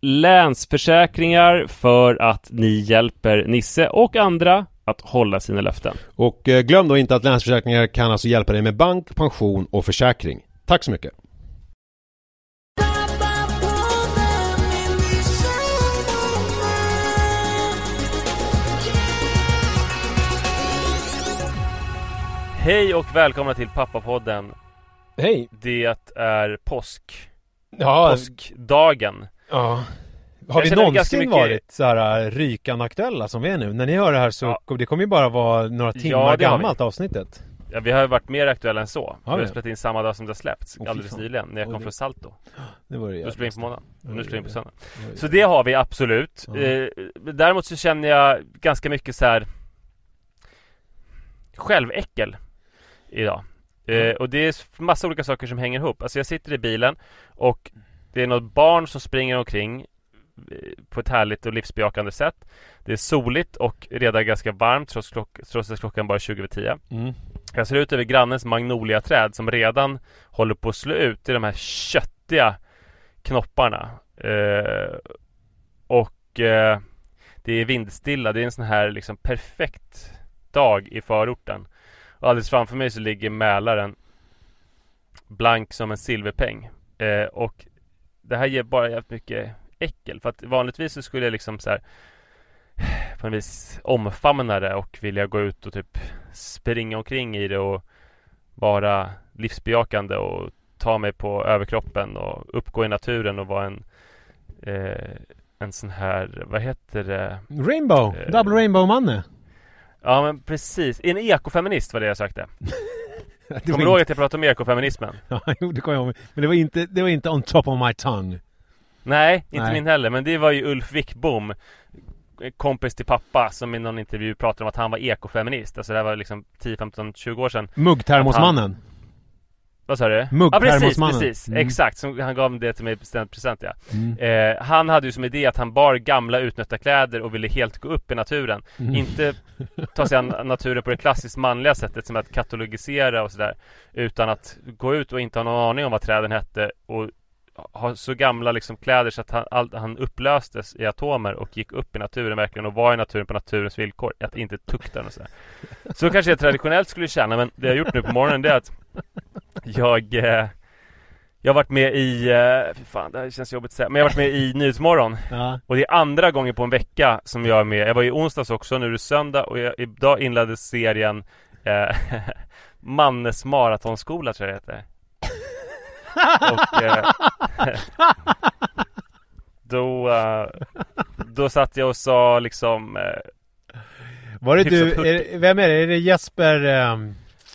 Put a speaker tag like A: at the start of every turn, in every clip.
A: Länsförsäkringar för att ni hjälper Nisse och andra att hålla sina löften.
B: Och eh, glöm då inte att Länsförsäkringar kan alltså hjälpa dig med bank, pension och försäkring. Tack så mycket!
A: Hej och välkomna till Pappapodden.
B: Hej!
A: Det är påsk.
B: Ja,
A: Påskdagen.
B: Ja. Har vi någonsin
A: mycket-
B: varit så här äh, rykande aktuella som vi är nu? När ni hör det här så
A: Ja.
B: det kommer ju bara vara några
A: Ja,
B: timmar
A: det har vi.
B: gammalt avsnittet.
A: Ja, vi har ju varit mer aktuella än så. vi har
B: vi?
A: spelat in samma dag som det har släppts.
B: Fy
A: alldeles nyligen, när jag kom
B: det-
A: från Salto.
B: Det var det
A: Du spelade in på måndag. Och nu spelar in på söndag.
B: oj.
A: Så det har vi absolut.
B: Ja.
A: Eh, däremot så känner jag ganska mycket så här själväckel idag. Eh, och det är massa olika saker som hänger ihop. Alltså jag sitter i bilen och det är något barn som springer omkring eh, på ett härligt och livsbejakande sätt. Det är soligt och redan ganska varmt trots, klock, trots att klockan bara är 20 över 10.
B: Mm.
A: Jag ser ut över grannens magnoliaträd som redan håller på att slå ut i de här köttiga knopparna. Eh, och eh, det är vindstilla. Det är en sån här liksom perfekt dag i förorten. Och alldeles framför mig så ligger Mälaren blank som en silverpeng. Eh, och det här ger bara jävligt mycket äckel. För att vanligtvis så skulle jag liksom så här på en vis omfamna det och vilja gå ut och typ springa omkring i det och vara livsbejakande och ta mig på överkroppen och uppgå i naturen och vara en eh, en sån här, vad heter det?
B: Rainbow!
A: Eh.
B: Double Rainbow-manne!
A: Ja men precis, en ekofeminist var det jag sökte. Kommer du ihåg att jag pratade om ekofeminismen?
B: Ja, jo, det kommer jag ihåg. Men det var inte, det var inte on top of my tongue.
A: Nej, inte
B: Nej.
A: min heller, men det var ju Ulf Wickbom Kompis till pappa som i någon intervju pratade om att han var ekofeminist Alltså det här var liksom 10, 15, 20 år sedan
B: Muggtermosmannen.
A: Vad sa du? Ja precis, precis,
B: Mm.
A: exakt, som han gav det till mig i present, ja
B: Mm.
A: eh, Han hade ju som idé att han bar gamla utnötta kläder och ville helt gå upp i naturen
B: Mm.
A: Inte ta sig an naturen på det klassiskt manliga sättet som att katalogisera och sådär Utan att gå ut och inte ha någon aning om vad träden hette och ha så gamla liksom kläder så att han, all, han upplöstes i atomer och gick upp i naturen verkligen och var i naturen på naturens villkor Att inte tukta den och sådär Så kanske jag traditionellt skulle känna men det jag gjort nu på morgonen det är att Jag eh, Jag har varit med i, uh, fy fan det här känns jobbigt att säga, men jag har varit med i Nyhetsmorgon
B: Ja.
A: Och det är andra gången på en vecka som jag är med Jag var i onsdags också, nu är det söndag och jag, idag inleddes serien eh, Mannes maratonskola tror jag det heter Och eh, Då, eh, då satt jag och sa liksom eh,
B: Var det du, är, vem är det? Är det Jesper...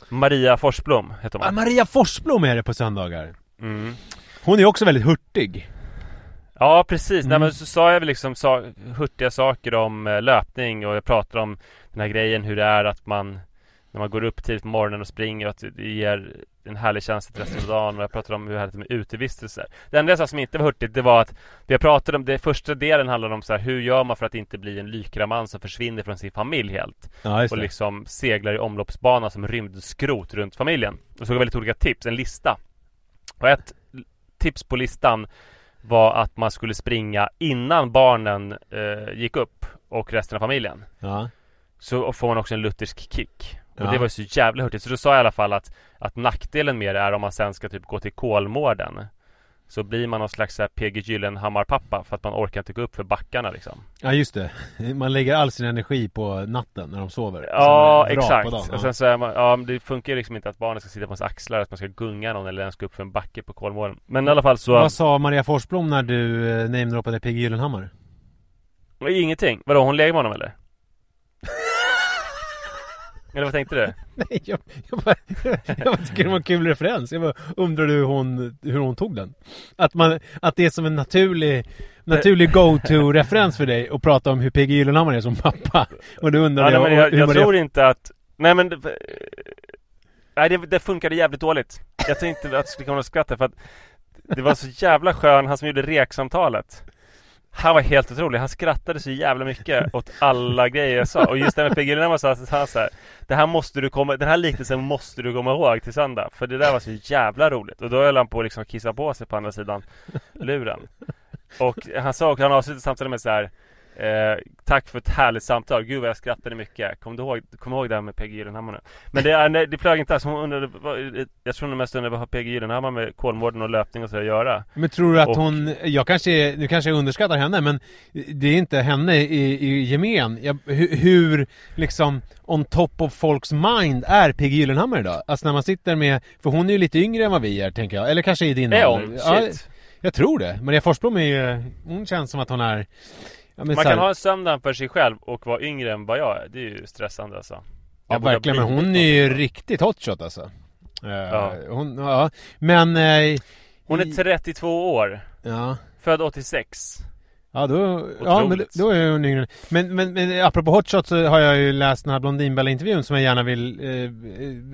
A: Maria Forsblom heter
B: ah,
A: hon
B: Maria Forsblom är det på söndagar.
A: mm.
B: Hon är också väldigt hurtig.
A: Ja precis, Nej,
B: Mm.
A: men så sa jag väl liksom sa, hurtiga saker om eh, löpning och jag pratade om den här grejen hur det är att man När man går upp tidigt på morgonen och springer och att det ger en härlig känsla till resten av dagen och jag pratade om hur härligt det är med utevistelser Det enda jag sa som inte var hurtigt det var att Det jag pratade om, det första delen handlade om så här, hur gör man för att inte bli en lykraman som försvinner från sin familj helt
B: Ja,
A: och liksom seglar i omloppsbana som rymdskrot runt familjen. Och så gav väldigt olika tips, en lista. Och ett tips på listan var att man skulle springa innan barnen eh, gick upp och resten av familjen.
B: Ja.
A: Så får man också en luthersk kick. Och
B: Ja.
A: det var ju så jävla hurtigt. Så då sa i alla fall att, att nackdelen med det är om man sen ska typ gå till Kolmården. Så blir man någon slags PG Gyllenhammar-pappa för att man orkar inte gå upp för backarna liksom.
B: ja, just det. Man lägger all sin energi på natten när de sover.
A: Ja, exakt. Och sen så är man, ja det funkar ju liksom inte att barnen ska sitta på ens axlar, att man ska gunga någon eller ens gå upp för en backe på Kolmården. Men i alla fall så...
B: Vad sa Maria Forsblom när du eh, namedroppade P.G. Gyllenhammar?
A: Ingenting. Vadå, hon lägger med honom eller? Eller vad tänkte du?
B: Nej, jag, jag, bara, jag bara tycker det var en kul referens. Jag bara undrade hur hon, hur hon tog den. Att, man, att det är som en naturlig, naturlig go-to-referens för dig att prata om hur P.G. Gyllenhammar är som pappa. Och du
A: Ja,
B: undrade
A: nej, men jag,
B: hur
A: jag tror inte att... Nej men... Nej det, det funkade jävligt dåligt. Jag tänkte att det skulle komma att skratta för att Det var så jävla skön, han som gjorde reksamtalet Han var helt otrolig, han skrattade så jävla mycket åt alla grejer jag sa. Och just det med PG Gyllenhammar sa så han så här, Det här måste du komma, den här liknelsen måste du komma ihåg till söndag. För det där var så jävla roligt. Och då höll han på att liksom kissa på sig på andra sidan luren. Och han sa också, han avslutade samtalet med så här Eh, tack för ett härligt samtal, gud vad jag skrattade mycket Kom du ihåg, kom ihåg det här med PG Gyllenhammar nu? Men det, är, nej, det flög inte alls, hon undrade, vad, Jag tror nog mest undrade vad har PG Gyllenhammar med Kolmården och löpning och så att göra?
B: Men tror du att
A: Och-
B: hon, jag kanske, nu kanske jag underskattar henne men det är inte henne i, i gemen. Jag, hur, hur liksom on top of folks mind är P.G. Gyllenhammar idag? Alltså när man sitter med, för hon är ju lite yngre än vad vi är tänker jag, eller kanske i din
A: Är
B: ålder.
A: hon?
B: Ja,
A: Shit!
B: jag tror det. Maria Forsblom är ju, hon känns som att hon är ja,
A: Man
B: här-
A: kan ha en söndag för sig själv och vara yngre än vad jag är. Det är ju stressande alltså.
B: Ja verkligen, men hon är ju riktigt hotshot alltså. Eh,
A: Ja.
B: Hon, ja, men... eh,
A: Hon är
B: i-
A: 32 år.
B: Ja.
A: Född 86.
B: Ja då, ja, men då- är hon yngre. Men, men, men apropå hotshot så har jag ju läst den här Blondinbella-intervjun som jag gärna vill eh,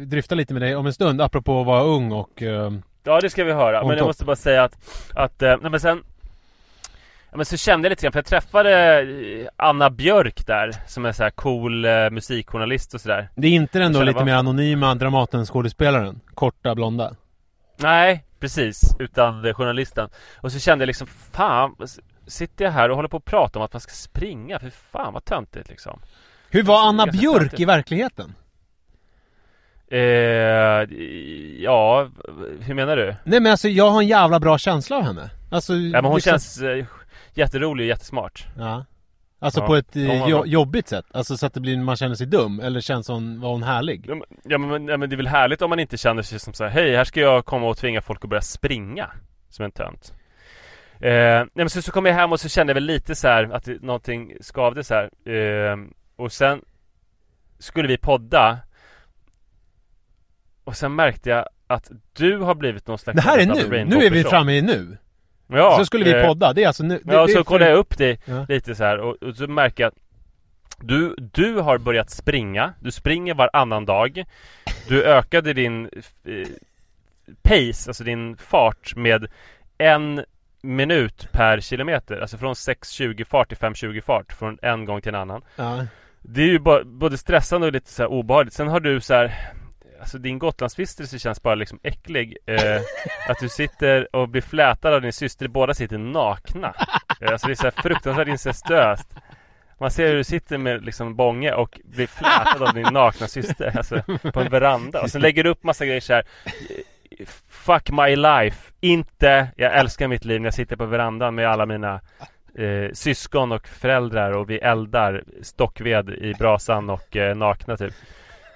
B: dryfta lite med dig om en stund. Apropå att vara ung och... Eh,
A: Ja det ska vi höra. Men jag
B: top.
A: måste bara säga att, att eh, nej men sen Ja men så kände jag lite grann, för jag träffade eh, Anna Björk där Som är så här cool eh, musikjournalist och sådär
B: det är inte den då lite
A: vad-
B: mer anonyma Dramaten-skådespelaren? Korta, blonda?
A: Nej, precis. Utan journalisten. Och så kände jag liksom, fan, sitter jag här och håller på att prata om att man ska springa? För fan vad töntigt liksom.
B: Hur var Anna Björk
A: töntigt.
B: i verkligheten?
A: Eh, ja, hur menar du?
B: Nej men alltså jag har en jävla bra känsla av henne. Alltså,
A: Ja, men hon
B: liksom-
A: känns eh, jätterolig och jättesmart.
B: Ja. Alltså
A: Ja.
B: på ett eh, jo- jobbigt sätt? Alltså så att det blir, man känner sig dum? Eller känns hon, var hon härlig?
A: Ja, men- Ja men, ja, men det är väl härligt om man inte känner sig som så här, hej här ska jag komma och tvinga folk att börja springa. Som en tönt. Eh, nej, men så, så kom jag hem och så kände jag väl lite så här att det, någonting skavde så här. Eh, och sen skulle vi podda. Och sen märkte jag att du har blivit någon slags
B: Det här är nu! Nu är vi framme i nu!
A: Ja,
B: så skulle vi
A: eh,
B: podda, det är alltså nu det,
A: Ja,
B: det
A: så
B: för-
A: kollade jag upp det
B: Ja.
A: lite så här och, och så märker jag att du, du har börjat springa, du springer varannan dag. Du ökade din eh, pace, alltså din fart med en minut per kilometer. Alltså från 6.20 fart till 5.20 fart från en gång till en annan.
B: Ja.
A: Det är ju både stressande och lite så obehagligt. Sen har du så här Alltså din Gotlandsvistelse känns bara liksom äcklig eh, Att du sitter och blir flätad av din syster, båda sitter nakna eh, Alltså det är så här fruktansvärt incestuöst Man ser hur du sitter med liksom bånge och blir flätad av din nakna syster Alltså på en veranda Och sen lägger du upp massa grejer så här Fuck my life. Inte. Jag älskar mitt liv när jag sitter på verandan med alla mina eh, syskon och föräldrar och vi eldar stockved i brasan och eh, nakna typ.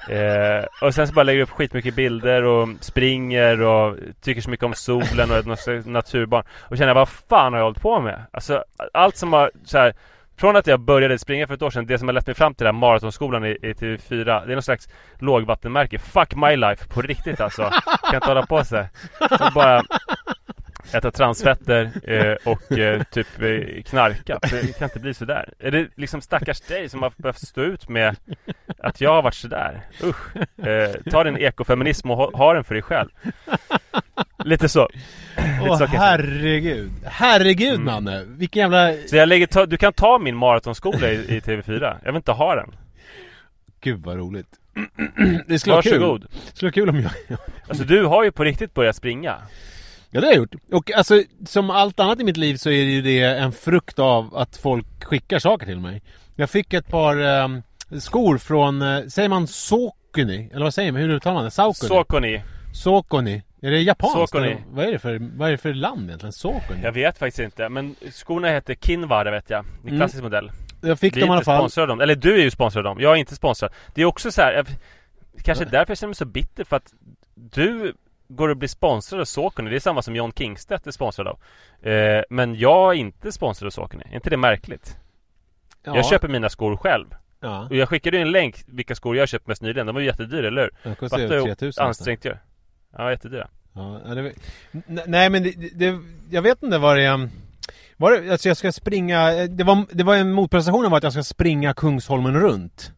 A: Eh, och sen så bara lägger jag upp skitmycket bilder och springer och tycker så mycket om solen och är slags naturbarn. Och känner vad fan har jag hållit på med? Alltså allt som har så här, Från att jag började springa för ett år sedan, det som har lett mig fram till den här maratonskolan i, i TV4 Det är någon slags lågvattenmärke Fuck my life på riktigt alltså Kan inte hålla på sig och bara Äta transfetter eh, och eh, typ eh, knarka. Det kan inte bli sådär. Är det liksom stackars dig som har behövt stå ut med att jag har varit sådär? Usch. Eh, ta din ekofeminism och ha, ha den för dig själv. Lite så.
B: Åh
A: kanske.
B: herregud. Herregud
A: Mm.
B: Nanne. Vilken jävla...
A: Så jag lägger ta, du kan ta min maratonskola i, i TV4. Jag vill inte ha den.
B: Gud vad roligt. det skulle vara kul. Det skulle vara kul om jag...
A: Alltså du har ju på riktigt börjat springa.
B: Ja det har jag gjort. Och alltså som allt annat i mitt liv så är det ju det en frukt av att folk skickar saker till mig. Jag fick ett par ehm, skor från, eh, säger man Sokuni? Eller vad säger man? Hur uttalar man det? Saukuni?
A: Sokoni.
B: Sokuni? Är det japanskt?
A: Sokuni.
B: Vad är det för, vad är det för land egentligen? Sokuni?
A: Jag vet faktiskt inte. Men skorna heter Kinvara vet jag. En
B: Mm.
A: klassisk modell.
B: Jag fick
A: Vi
B: dem i
A: är
B: alla
A: inte
B: fall.
A: sponsrade av dem. Eller du är ju sponsrad av dem. Jag är inte sponsrad. Det är också så här. Jag, kanske därför jag känner mig så bitter för att du går och blir sponsrad av Saucony. Det är samma som John Kingstedt är sponsrad av. Eh, men jag är inte sponsrad av Saucony. Är inte det märkligt?
B: Ja.
A: Jag köper mina skor själv.
B: Ja,
A: Och jag skickade ju en länk vilka skor jag köpt mest nyligen. De var ju jättedyra, eller hur?
B: det ju 3000
A: hur ansträngt jag? Ja, jättedyra.
B: Ja, det, nej men det, det, jag vet inte vad det är var det, alltså jag ska springa, det var, det var en motprestation var att jag ska springa Kungsholmen runt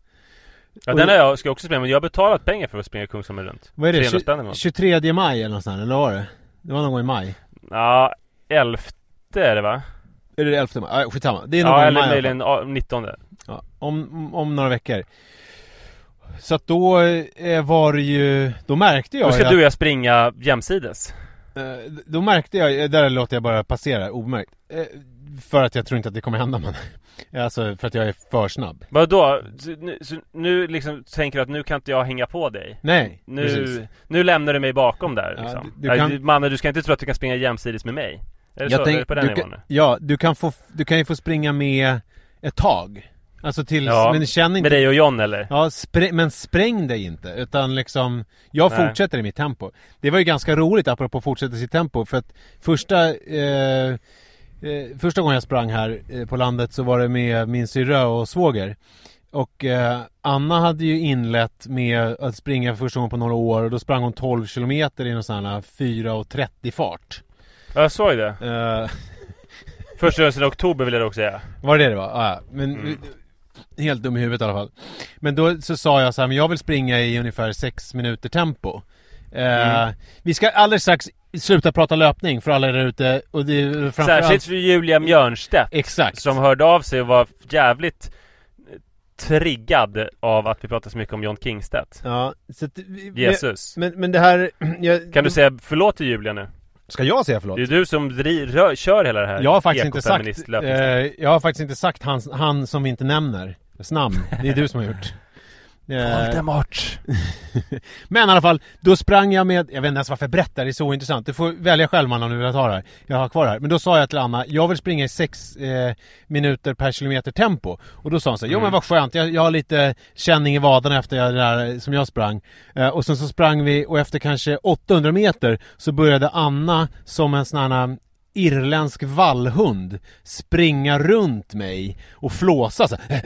A: Ja, den har jag, ska jag också springa. Men jag har betalat pengar för att springa Kungsholmen runt.
B: Vad är det?
A: 300 spänn eller
B: Tju-
A: något.
B: 23 maj eller något sånt eller var det? Det var någon gång i maj
A: Ja, elfte är det va?
B: Är det 11 maj? Ja, skitsamma, det är någon
A: Ja,
B: gång i maj
A: eller möjligen ja, 19
B: ja, om, om några veckor Så att då eh, var det ju, då märkte jag
A: Då ska
B: ju
A: du och jag springa jämsides.
B: att, eh, Då märkte jag, eh, där låter jag bara passera obemärkt eh, För att jag tror inte att det kommer hända men Alltså för att jag är för snabb
A: Vadå? Så nu, så nu liksom tänker du att nu kan inte jag hänga på dig?
B: Nej, precis.
A: Nu, nu lämnar du mig bakom där
B: Ja,
A: liksom.
B: du- du
A: Nej,
B: kan-
A: du, Manne, du ska inte tro att du kan springa jämsides med mig. Är det
B: Jag
A: så?
B: tänk-
A: är det på den
B: du
A: nivån
B: kan,
A: nu?
B: Ja, du kan, få, du kan ju få springa med ett tag Alltså tills,
A: Ja,
B: men känn inte
A: Med dig och John eller?
B: Ja, spr- men spräng dig inte utan liksom Jag
A: Nej.
B: fortsätter i mitt tempo Det var ju ganska roligt apropå fortsätta sitt tempo för att första eh, eh, Första gången jag sprang här eh, på landet så var det med min syrra och svåger och eh, Anna hade ju inlett med att springa för första gången på några år och då sprang hon 12 kilometer i någon sån här 4.30 fart.
A: Ja, jag såg det.
B: Eh,
A: Första rörelsen i oktober vill jag också säga.
B: Var det det det var? Ah, ja. Men
A: Mm.
B: Helt dum i huvudet i alla fall. Men då så sa jag så här, men jag vill springa i ungefär 6 minuter tempo.
A: Mm.
B: Vi ska alldeles strax sluta prata löpning för alla där ute och det är framförallt...
A: Särskilt för Julia Mjörnstedt.
B: Exakt.
A: Som hörde av sig och var jävligt eh, triggad av att vi pratar så mycket om John Kingstedt.
B: Ja, så att,
A: Jesus.
B: Men, men det här... Jag,
A: Kan du säga förlåt till Julia nu?
B: Ska jag säga förlåt?
A: Det är du som dri- rö- kör hela det här
B: Jag har faktiskt inte sagt, eh, jag har faktiskt inte sagt hans, han som vi inte nämner, namn. Det är du som har gjort. Eh,
A: Voldemort.
B: Men i alla fall, då sprang jag med, jag vet inte ens varför jag berättar, det är så intressant. Du får välja själv man om du vill ta det här. Jag har kvar det här. Men då sa jag till Anna, jag vill springa i 6 eh, minuter per kilometer tempo. Och då sa hon så här, jo men vad skönt, jag, jag har lite känning i vaderna efter det där som jag sprang. Eh, och sen så sprang vi och efter kanske 800 meter så började Anna som en sån här irländsk vallhund springa runt mig och flåsa så här.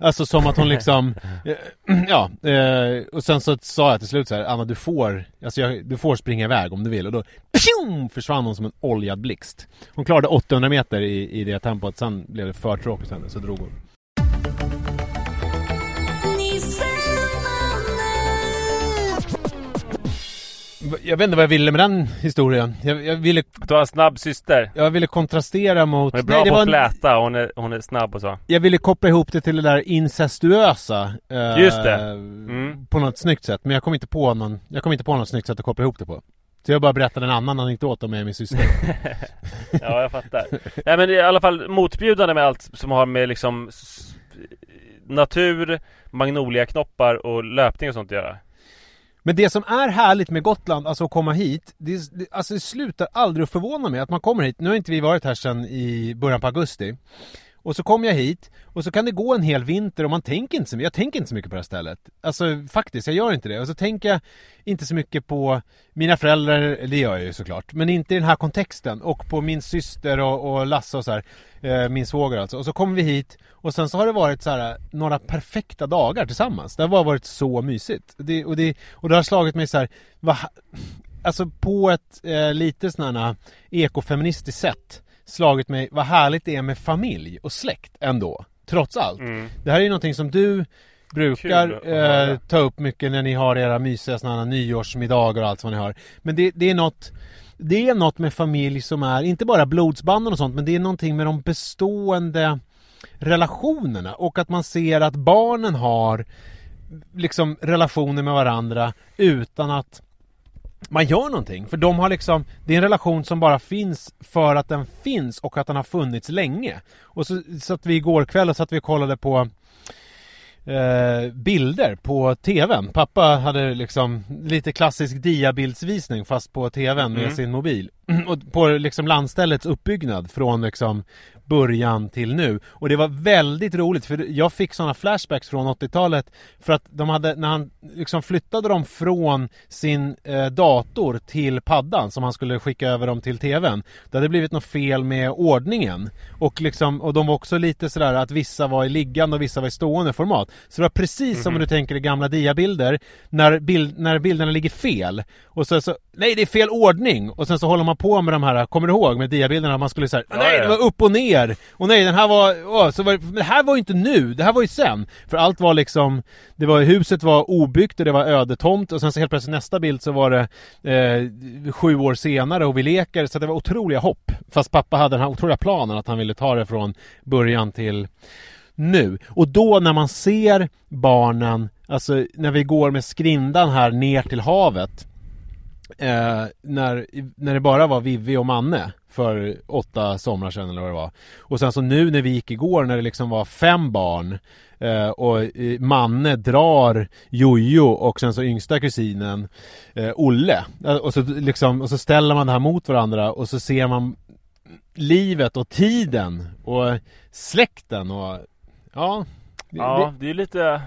B: Alltså som att hon liksom eh, Ja, eh, och sen så sa jag till slut så här, Anna du får Alltså jag, du får springa iväg om du vill. Och då pjum, försvann hon som en oljad blixt. Hon klarade 800 meter i, i det tempot, sen blev det för tråkigt för henne så drog hon. Jag vet inte vad jag ville med den historien Jag, jag ville
A: Att du har en snabb syster.
B: Jag ville kontrastera mot...
A: Hon är bra
B: Nej,
A: på att
B: en-
A: fläta, hon är, hon är snabb och så.
B: Jag ville koppla ihop det till det där incestuösa eh,
A: Just det. Mm.
B: På något snyggt sätt, men jag kom inte på någon Jag kom inte på något snyggt sätt att koppla ihop det på Så jag bara berättade en annan anekdot om mig och min syster
A: Ja, jag fattar. Nej men i alla fall motbjudande med allt som har med liksom natur, magnoliaknoppar och löpning och sånt att göra.
B: Men det som är härligt med Gotland, alltså att komma hit, det, det, alltså det slutar aldrig att förvåna mig att man kommer hit. Nu har inte vi varit här sedan i början på augusti. Och så kommer jag hit och så kan det gå en hel vinter och man tänker inte så mycket. Jag tänker inte så mycket på det här stället. Alltså faktiskt, jag gör inte det. Och så tänker jag inte så mycket på mina föräldrar, det gör jag ju såklart. Men inte i den här kontexten. Och på min syster och, och Lasse och så här. Eh, min svåger alltså. Och så kommer vi hit och sen så har det varit så här några perfekta dagar tillsammans. Det har bara varit så mysigt. Det, och, det, och det har slagit mig så här. Va, alltså på ett eh, lite sådana här ekofeministiskt sätt slagit mig vad härligt det är med familj och släkt ändå. Trots allt.
A: Mm.
B: Det här är ju någonting som du brukar eh, ta upp mycket när ni har era mysiga här nyårsmiddagar och allt vad ni har. Men det, det är något Det är något med familj som är, inte bara blodsbanden och sånt, men det är någonting med de bestående relationerna och att man ser att barnen har liksom relationer med varandra utan att man gör någonting. För de har liksom, det är en relation som bara finns för att den finns och att den har funnits länge. Och så satt vi igår kväll och satt vi och kollade på eh, bilder på TVn. Pappa hade liksom lite klassisk diabildsvisning fast på TVn med
A: Mm.
B: sin mobil. Och på liksom landställets uppbyggnad från liksom början till nu. Och det var väldigt roligt för jag fick sådana flashbacks från 80-talet för att de hade, när han liksom flyttade dem från sin eh, dator till paddan som han skulle skicka över dem till TVn. Det hade blivit något fel med ordningen. Och liksom, och de var också lite sådär att vissa var i liggande och vissa var i stående format. Så det var precis som om du tänker i gamla diabilder när, bild, när bilderna ligger fel. Och så, så, nej det är fel ordning! Och sen så håller man på med de här, kommer du ihåg med diabilderna? Man skulle säga,
A: Ja,
B: nej
A: ja.
B: det var upp och ner! Och nej den här var, åh, så var men det här var ju inte nu, det här var ju sen! För allt var liksom, det var, huset var obyggt och det var ödetomt och sen så helt plötsligt nästa bild så var det eh, sju år senare och vi leker, så det var otroliga hopp. Fast pappa hade den här otroliga planen att han ville ta det från början till nu. Och då när man ser barnen, alltså när vi går med skrindan här ner till havet eh, när, när det bara var Vivi och Manne för åtta somrar sedan eller vad det var. Och sen så nu när vi gick igår när det liksom var fem barn eh, och eh, Manne drar Jojo och sen så yngsta kusinen eh, Olle. Eh, Och så, liksom, och så ställer man det här mot varandra och så ser man livet och tiden och släkten och ja. det-
A: Ja, det är lite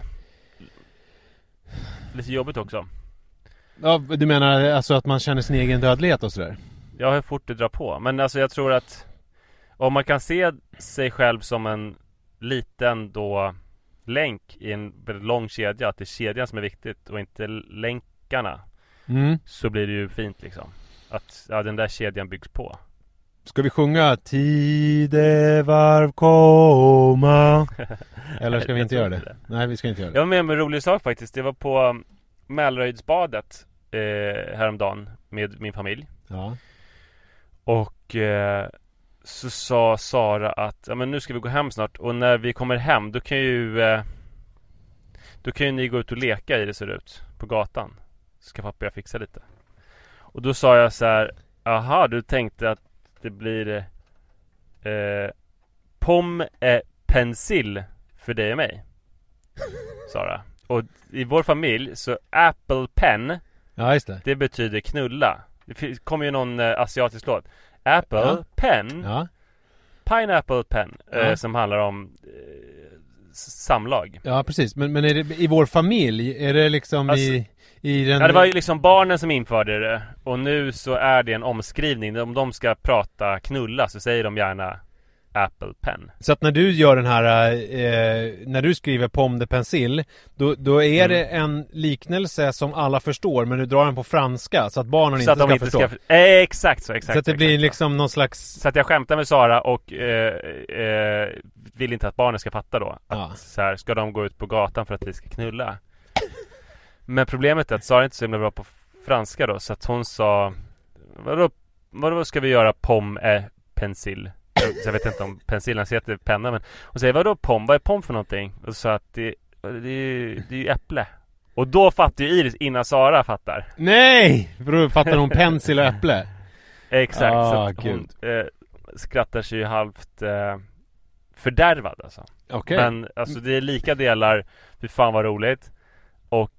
A: Lite jobbigt också
B: ja, du menar alltså att man känner sin egen dödlighet och sådär?
A: Ja, hur fort det drar på Men alltså jag tror att Om man kan se sig själv som en liten då Länk i en lång kedja Att det är kedjan som är viktigt och inte länkarna
B: Mm.
A: Så blir det ju fint liksom Att ja, den där kedjan byggs på
B: Ska vi sjunga Tidevarv komma? Eller ska vi inte göra det?
A: inte
B: Nej, vi ska inte göra det.
A: Jag var med om en rolig sak faktiskt Det var på Mälarödsbadet eh, Häromdagen med min familj.
B: Ja.
A: Och eh, så sa Sara att ja, men nu ska vi gå hem snart. Och när vi kommer hem då kan ju eh, Då kan ju ni gå ut och leka i det ser ut På gatan. Ska pappa och jag fixa lite. Och då sa jag så här Aha du tänkte att det blir eh, Pom eh, pensil för dig och mig. Sara. Och i vår familj så Apple pen
B: Ja, just det.
A: det betyder knulla. Det kommer ju någon eh, asiatisk låt. Apple
B: Ja.
A: Pen,
B: Ja.
A: Pineapple Pen, eh,
B: Ja.
A: som handlar om eh, samlag.
B: ja, precis. Men, men är det i vår familj? Är det liksom
A: Alltså-
B: i, i den...
A: Ja, det var ju liksom barnen som införde det och nu så är det en omskrivning. Om de ska prata knulla så säger de gärna Apple Pen.
B: Så att när du gör den här, eh, när du skriver Pomme de Pensil, då, då är
A: Mm.
B: det en liknelse som alla förstår, men du drar den på franska så att barnen
A: Så
B: inte
A: att
B: ska
A: inte
B: förstå.
A: ska... Eh, exakt så, exakt
B: så att det blir
A: exakt så.
B: liksom någon slags...
A: Så att jag skämtar med Sara och eh, eh, vill inte att barnen ska fatta då. Att
B: Ja.
A: så här, ska de gå ut på gatan för att vi ska knulla? Men problemet är att Sara är inte så himla bra på franska då. Så att hon sa Vadå, vadå ska vi göra pom är pensil? Jag, vet inte om pensilen heter penna men Hon säger vadå pom? Vad är pom för någonting? Och så att det, det, är- det är ju äpple. Och då fattar ju Iris innan Sara fattar.
B: Nej! För då fattar hon pensil och äpple.
A: Exakt,
B: Ah,
A: så att hon eh, skrattar sig ju halvt eh, fördärvad alltså.
B: Okej.
A: Men alltså det är lika delar Fy fan vad roligt Och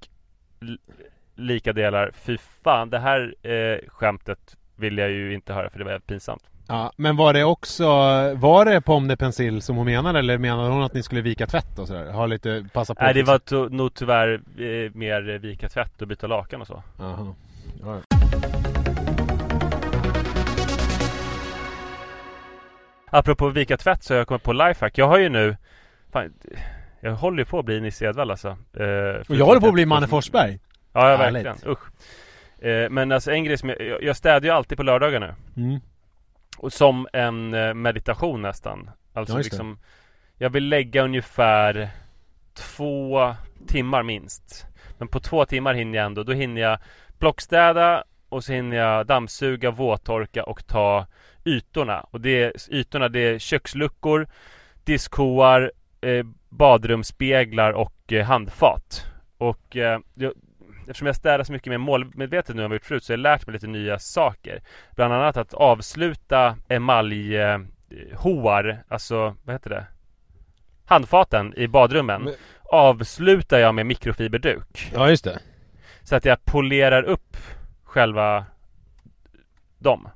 A: lika delar Fy fan, det här eh, skämtet vill jag ju inte höra för det var jävligt pinsamt.
B: Ja, men var det också, var det Pomme de Pensil som hon menade eller menade hon att ni skulle vika tvätt och sådär? Ha lite, passa på
A: Nej det var to- nog tyvärr eh, mer vika tvätt och byta lakan och så.
B: Jaha. Ja.
A: Apropå vika tvätt så har jag kommit på lifehack. Jag har ju nu fan, Jag håller ju på att bli Nisse Edwall alltså. Eh,
B: Och jag håller på att bli Manne Forsberg.
A: Ja, ja verkligen. Usch. Eh, men alltså en grej som jag, jag, jag städar ju alltid på lördagar nu.
B: Mm.
A: Och som en eh, meditation nästan. Alltså
B: Ja,
A: liksom Jag vill lägga ungefär två timmar minst. Men på två timmar hinner jag ändå. Då hinner jag plockstäda och så hinner jag dammsuga, våttorka och ta ytorna. Och det är, ytorna det är köksluckor, diskhoar, eh, badrumsspeglar och eh, handfat. Och eh, eftersom jag städar så mycket mer målmedvetet nu än vad jag gjort förut så har jag lärt mig lite nya saker. Bland annat att avsluta emaljhoar, alltså vad heter det? Handfaten i badrummen
B: Men-
A: avslutar jag med mikrofiberduk.
B: Ja, just det.
A: Så att jag polerar upp själva dem.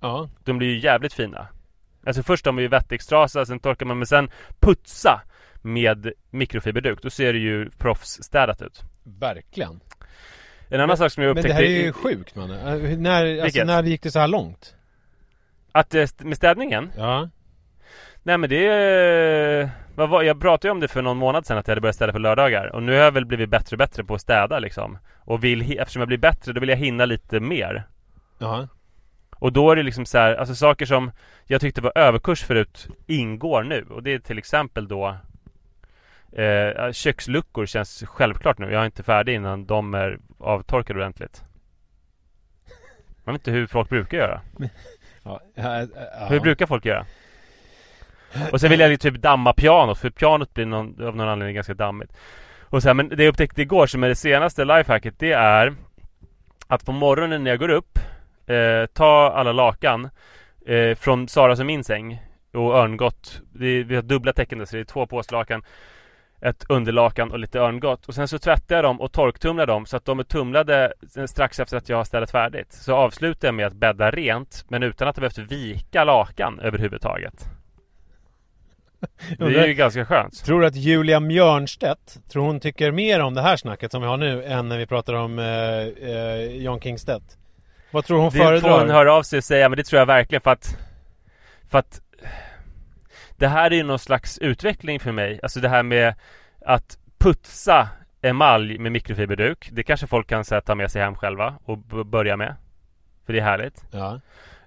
B: Ja.
A: De blir ju jävligt fina. Alltså först de är ju wettextrasa, sen torkar man, men sen putsa med mikrofiberduk. Då ser det ju proffsstädat ut.
B: Verkligen.
A: En annan sak som jag
B: Men
A: upptäckte
B: det här är ju sjukt man. När, alltså, när gick det så här långt?
A: Att eh, med städningen
B: Ja.
A: Nej men det är... Vad var, jag pratade ju om det för någon månad sedan att jag hade börjat städa på lördagar Och nu har jag väl blivit bättre och bättre på att städa liksom Och vill, eftersom jag blir bättre då vill jag hinna lite mer
B: Ja.
A: Och då är det liksom så här, alltså saker som jag tyckte var överkurs förut ingår nu Och det är till exempel då eh, Köksluckor känns självklart nu Jag är inte färdig innan de är avtorkade ordentligt Jag vet inte hur folk brukar göra
B: Ja. Ja. ja.
A: Hur brukar folk göra? Och sen vill jag typ damma pianot för pianot blir någon, av någon anledning ganska dammigt Och så här, men det jag upptäckte igår som är det senaste lifehacket det är Att på morgonen när jag går upp eh, Ta alla lakan eh, Från Saras och min säng Och örngott det Vi har dubbla täcken där så det är två påslakan ett underlakan och lite örngott och sen så tvättar jag dem och torktumlar dem så att de är tumlade strax efter att jag har städat färdigt. Så avslutar jag med att bädda rent men utan att ha behövt vika lakan överhuvudtaget. Det är ju ganska skönt.
B: Tror du att Julia Mjörnstedt, tror hon tycker mer om det här snacket som vi har nu än när vi pratar om eh, eh, John Kingstedt? Vad tror hon
A: Det får hon
B: föredrar?
A: höra av sig och säga men det tror jag verkligen för att För att Det här är ju någon slags utveckling för mig Alltså det här med Att putsa emalj med mikrofiberduk Det kanske folk kan här, ta med sig hem själva och b- börja med För det är härligt
B: Ja.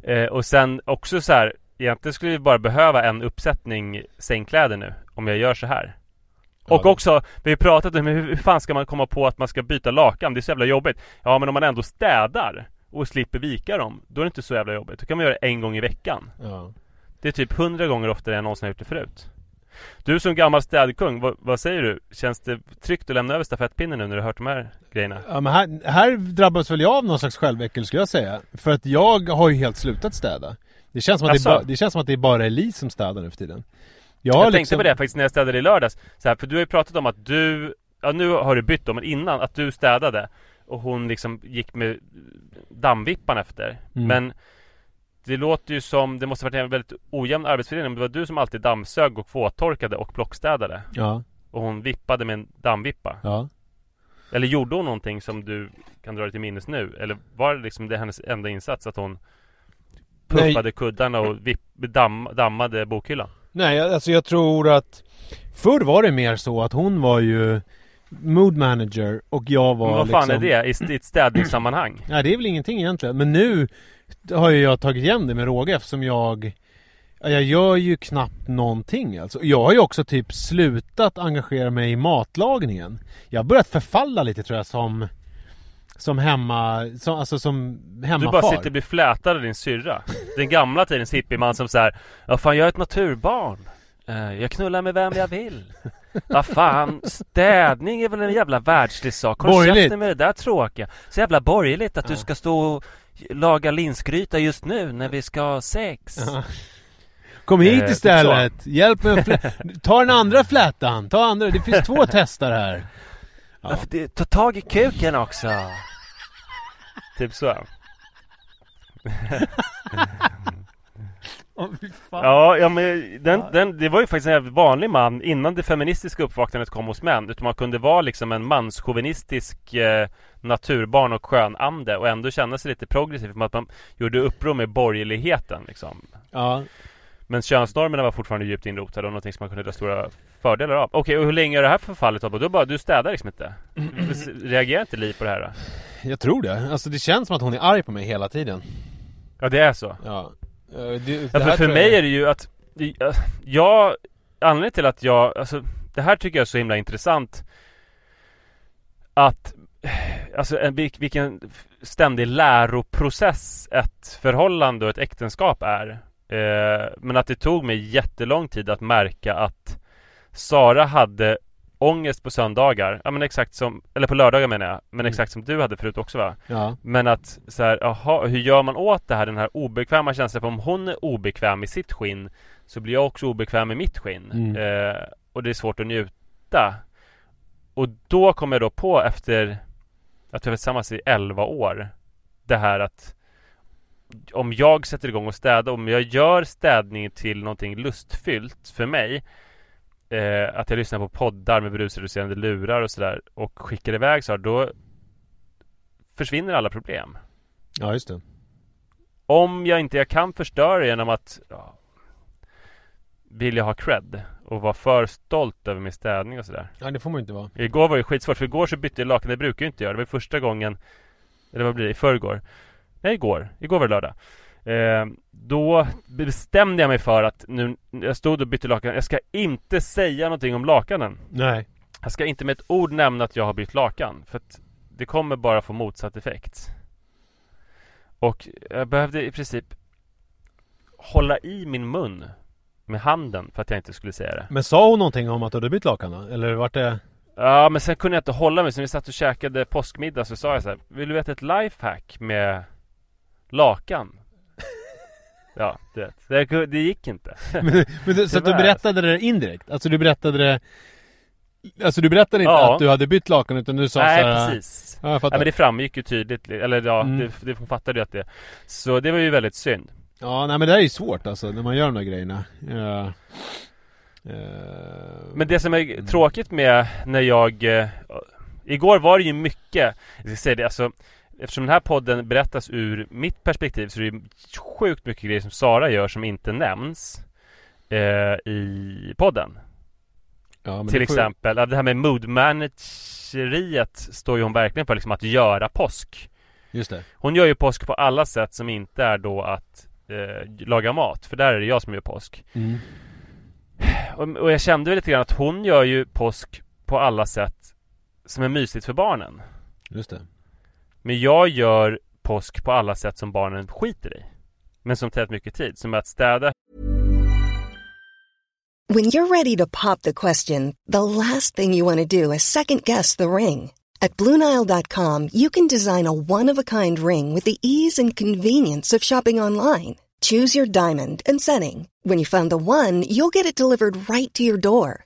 A: eh, Och sen också så här Egentligen skulle vi bara behöva en uppsättning sängkläder nu Om jag gör så här och också, vi har pratat om hur, hur fan ska man komma på att man ska byta lakan? Det är så jävla jobbigt Ja men om man ändå städar och slipper vika dem Då är det inte så jävla jobbigt. Då kan man göra det en gång i veckan
B: Ja.
A: Det är typ hundra gånger oftare än jag någonsin har gjort det förut Du som gammal städkung, vad, vad säger du? Känns det tryggt att lämna över stafettpinnen nu när du har hört de här grejerna?
B: Ja, men här, här drabbas väl jag av någon slags själväckel skulle jag säga. För att jag har ju helt slutat städa. Det känns som att, det, är ba, det, känns som att det är bara Elise som städar nu för tiden. Jag,
A: Jag,
B: har
A: tänkte
B: liksom-
A: på det faktiskt när jag städade i lördags så här, För du har ju pratat om att du Ja nu har du bytt då, men innan att du städade Och hon liksom gick med dammvippan efter
B: Mm.
A: Men Det låter ju som Det måste varit en väldigt ojämn arbetsfördelning Men det var du som alltid dammsög och våttorkade och plockstädade
B: Ja,
A: Och hon vippade med en dammvippa
B: ja.
A: Eller gjorde hon någonting som du kan dra dig till minnes nu? Eller var det liksom det hennes enda insats att hon
B: Nej.
A: Puffade kuddarna och vipp, damm, dammade bokhyllan?
B: Nej, alltså jag tror att Förr var det mer så att hon var ju Mood manager och jag var
A: Men vad fan
B: liksom...
A: är det i ett städningssammanhang?
B: Nej det är väl ingenting egentligen Men nu har ju jag tagit igen det med råge eftersom jag ja, Jag gör ju knappt någonting alltså. Jag har ju också typ slutat engagera mig i matlagningen. Jag har börjat förfalla lite tror jag som Som hemma, som, alltså som
A: Du
B: hemmafar.
A: bara sitter och blir flätad av din syrra. Den gamla tidens hippieman som såhär Ja fan jag är ett naturbarn. Eh, Jag knullar med vem jag vill. Vad fan, städning är väl en jävla världslig sak. Håll med det där tråkiga. Så jävla borgerligt att du ska stå och laga linsgryta just nu när vi ska ha sex.
B: Kom hit
A: Eh,
B: istället! Hjälp mig att Ta den andra flätan! Ta andra, det finns två testar här
A: Ja. det, ta tag i kuken också! typ så.
B: Fan.
A: Ja, ja men den, den, det var ju faktiskt en jävligt vanlig man innan det feministiska uppvaknandet kom hos män. Utan man kunde vara liksom en manschauvinistisk eh, naturbarn och skönande och ändå känna sig lite progressiv. För att man gjorde uppror med borgerligheten liksom.
B: Ja.
A: Men könsnormerna var fortfarande djupt inrotade och någonting som man kunde dra stora fördelar av. Okej, och hur länge är det här förfallit Tobbe? Du bara, du städar liksom inte? Reagerar inte Li på det här då?
B: Jag tror det. Alltså det känns som att hon är arg på mig hela tiden.
A: Ja, det är så.
B: Ja. Eh, Det, det
A: Ja, för, för mig
B: jag-
A: är det ju att jag- Anledningen till att jag Alltså Det här tycker jag är så himla intressant. Att Alltså en, vil- vilken ständig läroprocess ett förhållande och ett äktenskap är. Eh, Men att det tog mig jättelång tid att märka att Sara hade ångest på söndagar Ja men exakt som Eller på lördagar menar jag Men
B: Mm.
A: exakt som du hade förut också va?
B: Ja.
A: Men att så här, aha, hur gör man åt det här, den här obekväma känslan? För om hon är obekväm i sitt skinn Så blir jag också obekväm i mitt skinn
B: Mm.
A: eh, Och det är svårt att njuta Och då kom jag då på efter Att vi varit tillsammans i 11 år Det här att Om jag sätter igång och städar, om jag gör städning till någonting lustfyllt för mig eh, Att jag lyssnar på poddar med brusreducerande lurar och sådär Och skickar iväg så här, då Försvinner alla problem
B: ja, just det.
A: om jag inte jag kan förstöra genom att ja, vilja ha cred och vara för stolt över min städning och sådär.
B: Ja, det får man ju inte vara.
A: Igår var det skitsvårt för igår så bytte jag lakan. Det brukar jag inte göra. Det var första gången Eller vad blir det? I förrgår? Nej igår. Igår var det lördag. Eh, då bestämde jag mig för att nu Jag stod och bytte lakan. Jag ska inte säga någonting om lakanen.
B: Nej.
A: Jag ska inte med ett ord nämna att jag har bytt lakan. För att det kommer bara få motsatt effekt. Och jag behövde i princip hålla i min mun med handen för att jag inte skulle säga det.
B: Men sa hon någonting om att du hade bytt lakan då? Eller vart det...
A: Ja, men sen kunde jag inte hålla mig. Så när vi satt och käkade påskmiddag så sa jag så här. Vill du veta ett lifehack med lakan? Ja, du vet. Det, det gick inte.
B: Men, men du, så att du berättade det indirekt? Alltså du berättade det... Alltså du berättade inte
A: Ja.
B: att du hade bytt lakan utan du sa
A: Nej,
B: så här,
A: precis.
B: Ja, jag fattar.
A: Ja, men det framgick ju tydligt. Eller ja,
B: Mm.
A: det, det fattade ju att det. Så det var ju väldigt synd.
B: Ja, nej men det här är ju svårt alltså när man gör de där grejerna. Ja. Eh,
A: Men det som är tråkigt med när jag eh, Igår var det ju mycket Jag ska säga det alltså Eftersom den här podden berättas ur mitt perspektiv så är det ju sjukt mycket grejer som Sara gör som inte nämns eh, I podden
B: ja, men
A: Till
B: ju-
A: exempel, ja, det här med mood manageriet står ju hon verkligen för liksom att göra påsk
B: Just det.
A: Hon gör ju påsk på alla sätt som inte är då att eh, laga mat För där är det jag som gör påsk
B: Mm.
A: och, och jag kände väl lite grann att hon gör ju påsk på alla sätt som är mysigt för barnen.
B: Just det.
A: Men jag gör påsk på alla sätt som barnen skiter i. Men som tar mycket tid. Som att städa
C: When you're ready to pop the question, the last thing you want to do is second guess the ring. At Bluenile.com, you can design a one of a kind ring with the ease and convenience of shopping online. Choose your diamond and setting. When you find the one, you'll get it delivered right to your door.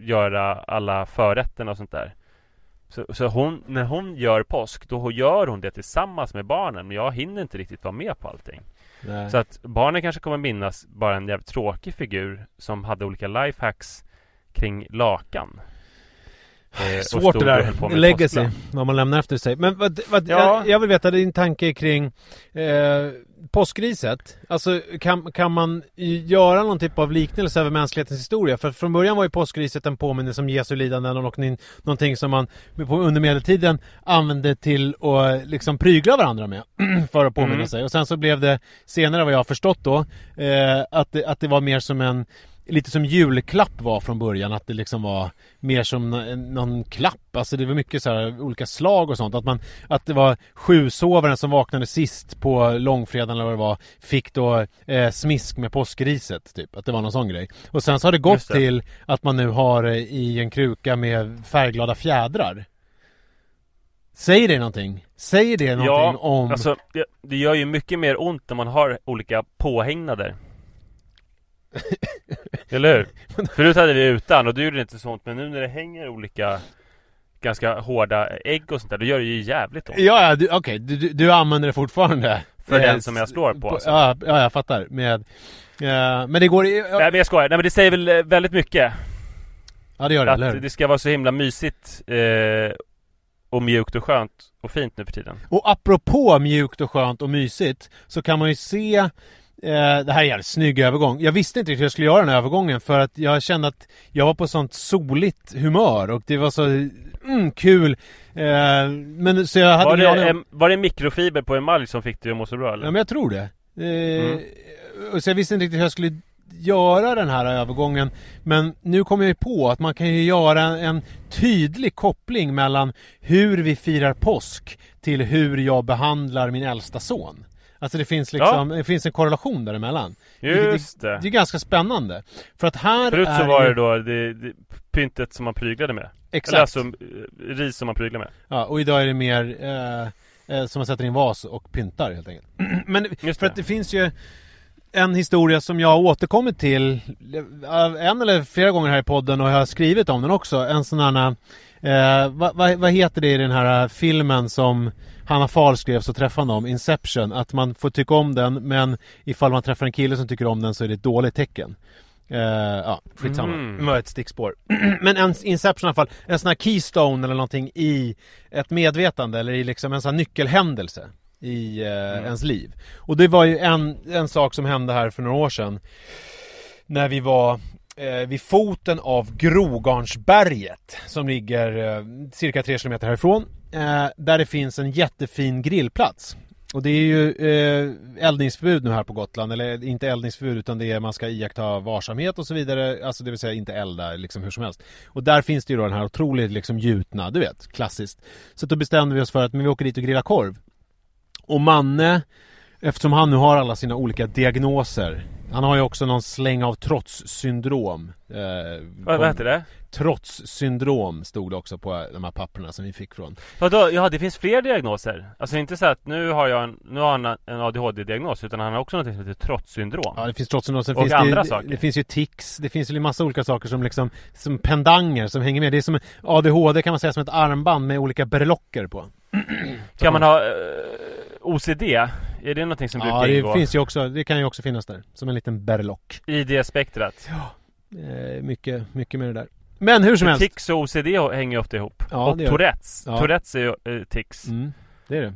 A: göra alla förrätterna och sånt där. Så, så hon, när hon gör påsk, då gör hon det tillsammans med barnen. Men jag hinner inte riktigt vara med på allting.
B: Nej.
A: Så att barnen kanske kommer minnas bara en jävligt tråkig figur som hade olika lifehacks kring lakan. Eh,
B: Svårt det där. Legacy. Vad man lämnar efter sig. Men vad, vad,
A: Ja.
B: jag, jag vill veta din tanke kring... Eh, påskriset, alltså kan, kan man göra någon typ av liknelse över mänsklighetens historia? För från början var ju påskriset en påminnelse om Jesu lidanden och någonting, som man under medeltiden använde till att liksom prygla varandra med för att påminna
A: Mm.
B: sig. Och sen så blev det senare vad jag har förstått då eh, att, det, att det var mer som en Lite som julklapp var från början, att det liksom var mer som någon klapp. Alltså det var mycket så här olika slag och sånt. Att, man, att det var sjusovaren som vaknade sist på långfredagen eller vad det var, fick då eh, smisk med påskriset typ. Att det var någon sån grej. Och sen så har det gått
A: det.
B: till att man nu har eh, i en kruka med färgglada fjädrar. Säger det någonting? Säger det någonting
A: Ja,
B: om...
A: alltså det, det gör ju mycket mer ont när man har olika påhängnader. Eller hur? Förut hade vi utan och då gjorde inte så ont men nu när det hänger olika ganska hårda ägg och sånt där, då gör det ju jävligt ont.
B: Ja, ja, du- okej, du, du, du använder det fortfarande
A: För
B: Eh,
A: den som jag slår på, alltså.
B: Ja, ja, jag fattar. Med, eh, men det går... Ja,
A: Nej men jag skojar, nej men det säger väl eh, väldigt mycket.
B: ja det gör det, eller
A: Att
B: hur?
A: det ska vara så himla mysigt eh, och mjukt och skönt och fint nu för tiden.
B: Och apropå mjukt och skönt och mysigt så kan man ju se det här är en jävligt snygg övergång. Jag visste inte riktigt hur jag skulle göra den här övergången för att jag kände att jag var på sånt soligt humör och det var så mm, kul. Eh, men så jag hade
A: Var det,
B: om-
A: em, var det mikrofiber på emalj som fick dig att må så bra eller?
B: Ja men jag tror det. Eh,
A: Mm.
B: och Så jag visste inte riktigt hur jag skulle göra den här övergången. Men nu kommer jag ju på att man kan ju göra en, en tydlig koppling mellan hur vi firar påsk till hur jag behandlar min äldsta son. Alltså det finns liksom, det finns en korrelation däremellan.
A: Just
B: det,
A: det.
B: det är ganska spännande. För att här
A: Förut
B: är
A: så var det då det, det, pyntet som man pryglade med.
B: Exakt.
A: Eller alltså eh, ris som man pryglar med.
B: Ja, och idag är det mer eh, eh, som man sätter i en vas och pyntar helt enkelt. Men
A: Just
B: för att det finns ju en historia som jag återkommit till eh, en eller flera gånger här i podden och jag har skrivit om den också. En sån här, eh, vad, vad, vad heter det i den här filmen som Hanna Fahl skrev så träffande om, Inception, att man får tycka om den men ifall man träffar en kille som tycker om den så är det ett dåligt tecken. Eh, ja, skitsamma.
A: Mm.
B: Var ett stickspår. Men en Inception i alla fall, en sån här keystone eller någonting i ett medvetande eller i liksom en sån här nyckelhändelse i eh, ens liv. Och det var ju en, en sak som hände här för några år sedan. När vi var eh, vid foten av Grogarnsberget som ligger eh, cirka tre kilometer härifrån. Eh, där det finns en jättefin grillplats. Och det är ju eh, eldningsförbud nu här på Gotland, eller inte eldningsförbud utan det är man ska iaktta varsamhet och så vidare, alltså det vill säga inte elda liksom hur som helst. Och där finns det ju då den här otroligt liksom gjutna, du vet, klassiskt. Så då bestämde vi oss för att men vi åker dit och grillar korv. Och Manne, eftersom han nu har alla sina olika diagnoser, han har ju också någon släng av trotssyndrom. Eh,
A: Vad, vad heter det?
B: Trotssyndrom stod det också på de här papperna som vi fick från
A: Vadå? Ja, det finns fler diagnoser. Alltså inte så att nu har jag en, nu har han en ADHD-diagnos utan han har också något som heter trotssyndrom.
B: Ja det finns trotssyndrom, sen
A: Och
B: finns
A: andra
B: det,
A: saker.
B: det finns ju tics, det finns ju en massa olika saker som liksom Som pendanger som hänger med. Det är som ADHD kan man säga som ett armband med olika berlocker på
A: Kan man ha eh, OCD? Är det någonting som
B: Ja
A: brukar
B: det
A: ingå
B: finns ju också, det kan ju också finnas där Som en liten berlock
A: i det spektrat?
B: eh, Mycket, mycket med det där Men hur som
A: För
B: helst
A: tics och OCD hänger ju ofta ihop.
B: Ja,
A: och
B: det det.
A: Tourettes.
B: Ja.
A: Tourettes är ju eh, tics.
B: mm, Det är det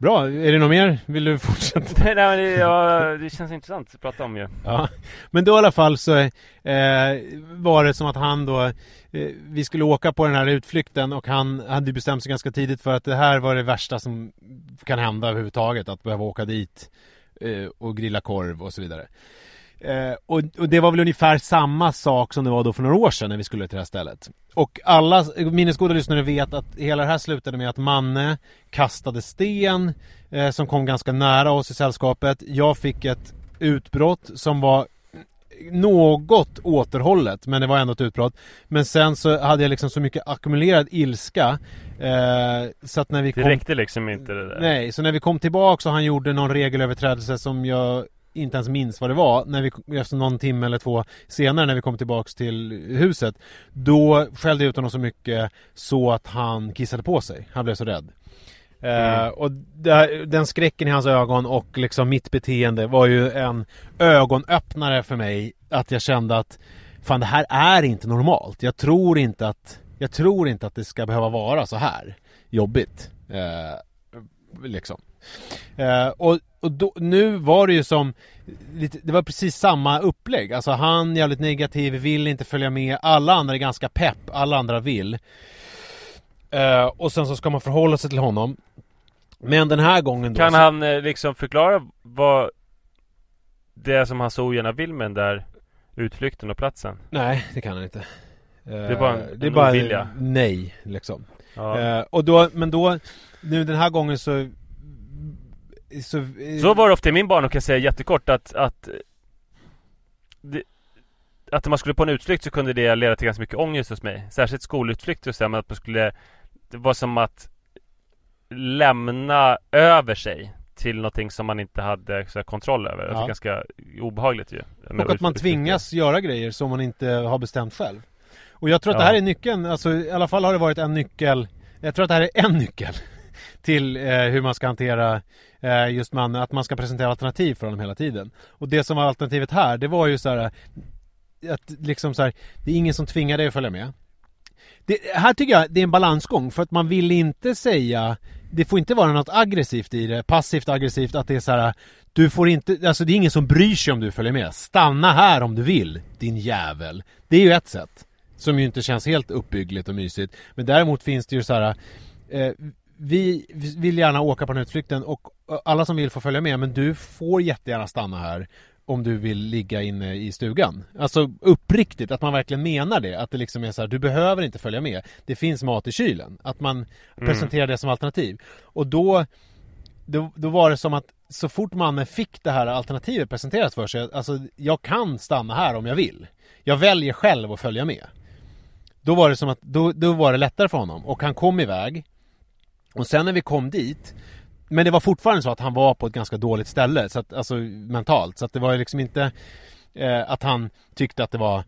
B: Bra, är det något mer? Vill du fortsätta?
A: Nej men det, ja, det känns intressant att prata om ju.
B: Ja, men då i alla fall så eh, var det som att han då eh, Vi skulle åka på den här utflykten och han hade bestämt sig ganska tidigt för att det här var det värsta som kan hända överhuvudtaget att behöva åka dit eh, och grilla korv och så vidare. Eh, och, och det var väl ungefär samma sak som det var då för några år sedan när vi skulle till det här stället. Och alla minnesgoda lyssnare vet att hela det här slutade med att Manne kastade sten eh, som kom ganska nära oss i sällskapet. Jag fick ett utbrott som var något återhållet men det var ändå ett utbrott. Men sen så hade jag liksom så mycket ackumulerad ilska eh, så att när vi
A: Det
B: kom
A: räckte liksom inte det där.
B: Nej, så när vi kom tillbaka och han gjorde någon regelöverträdelse som jag inte ens minns vad det var, när vi, efter någon timme eller två senare när vi kom tillbaks till huset Då skällde jag ut honom så mycket så att han kissade på sig, han blev så rädd. Eh, och där, den skräcken i hans ögon och liksom mitt beteende var ju en ögonöppnare för mig Att jag kände att Fan det här är inte normalt, jag tror inte att Jag tror inte att det ska behöva vara så här jobbigt. Eh, Liksom Eh, och och då, nu var det ju som lite, Det var precis samma upplägg. Alltså han jävligt negativ, vill inte följa med. Alla andra är ganska pepp, alla andra vill. Eh, och sen så ska man förhålla sig till honom. Men den här gången då
A: Kan
B: så,
A: han eh, liksom förklara vad det som han så ogärna vill med den där utflykten och platsen?
B: Nej, det kan han inte. Eh,
A: är bara en-
B: det är
A: en
B: bara nej, liksom.
A: Ja.
B: Eh, och då, men då, nu den här gången så... Så,
A: Så var det ofta i min barndom kan jag säga jättekort att, att det, att när man skulle på en utflykt så kunde det leda till ganska mycket ångest hos mig. Särskilt skolutflykter och så, men att man skulle Det var som att lämna över sig till någonting som man inte hade så här, kontroll över. Det
B: Ja.
A: är ganska obehagligt ju.
B: Och att man tvingas göra grejer som man inte har bestämt själv. Och jag tror att
A: Ja.
B: det här är nyckeln, alltså i alla fall har det varit en nyckel Jag tror att det här är en nyckel Till eh, hur man ska hantera eh, Eh, just man, att man ska presentera alternativ för honom hela tiden. Och det som var alternativet här, det var ju så här eh, Att liksom så här, det är ingen som tvingar dig att följa med. Det, här tycker jag det är en balansgång för att man vill inte säga Det får inte vara något aggressivt i det, passivt aggressivt att det är så här Du får inte, alltså det är ingen som bryr sig om du följer med. Stanna här om du vill, din jävel. Det är ju ett sätt. Som ju inte känns helt uppbyggligt och mysigt. Men däremot finns det ju så här eh, vi vill gärna åka på den utflykten och alla som vill får följa med men du får jättegärna stanna här om du vill ligga inne i stugan. Alltså uppriktigt, att man verkligen menar det. Att det liksom är så här, du behöver inte följa med. Det finns mat i kylen. Att man presenterar det som alternativ. Och då, då, då var det som att så fort mannen fick det här alternativet presenterat för sig, alltså jag kan stanna här om jag vill. Jag väljer själv att följa med. Då var det som att, då, då var det lättare för honom. Och han kom iväg. Och sen när vi kom dit men det var fortfarande så att han var på ett ganska dåligt ställe, så att, alltså mentalt. Så att det var liksom inte eh, att han tyckte att det var